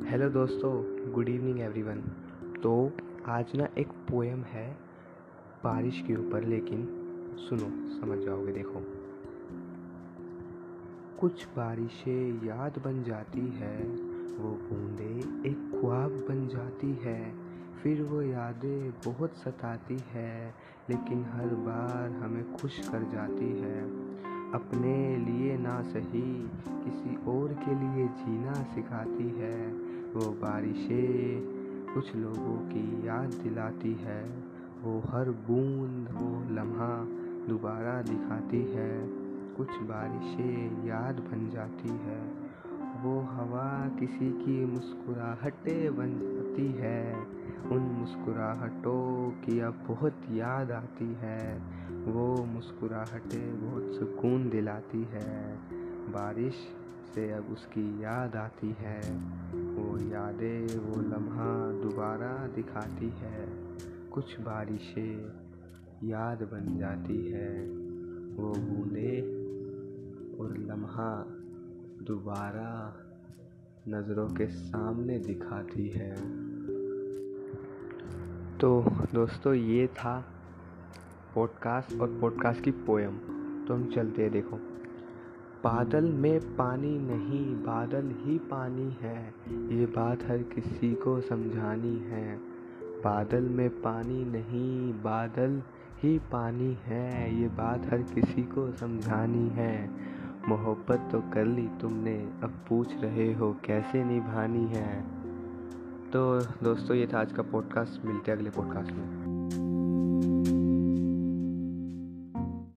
दोस्तों good evening everyone तो आज ना एक पोएम है बारिश के ऊपर, लेकिन सुनो, समझ जाओगे, देखो। कुछ बारिशें याद बन जाती है, वो बूंदे एक ख्वाब बन जाती है, फिर वो यादें बहुत सताती है, लेकिन हर बार हमें खुश कर जाती है। अपने लिए ना सही, किसी और के लिए जीना सिखाती है। वो बारिशें कुछ लोगों की याद दिलाती है। वो हर बूंद वो लम्हा दोबारा दिखाती है। कुछ बारिशें याद बन जाती है। वो हवा किसी की मुस्कुराहटें बन जाती है। उन मुस्कुराहटों की अब बहुत याद आती है। वो मुस्कुराहटें बहुत सुकून दिलाती है। बारिश से अब उसकी याद आती है। वो यादें वो लम्हा दोबारा दिखाती है। कुछ बारिशें याद बन जाती है। वो बूंदे और लम्हा दोबारा नज़रों के सामने दिखाती है। तो दोस्तों, ये था पॉडकास्ट और पॉडकास्ट की पोएम तो हम चलते हैं, देखो। बादल में पानी नहीं, बादल ही पानी है। ये बात हर किसी को समझानी है। बादल में पानी नहीं, बादल ही पानी है। ये बात हर किसी को समझानी है। मोहब्बत तो कर ली तुमने, अब पूछ रहे हो कैसे निभानी है? तो दोस्तों, ये था आज का पॉडकास्ट मिलते हैं अगले पॉडकास्ट में।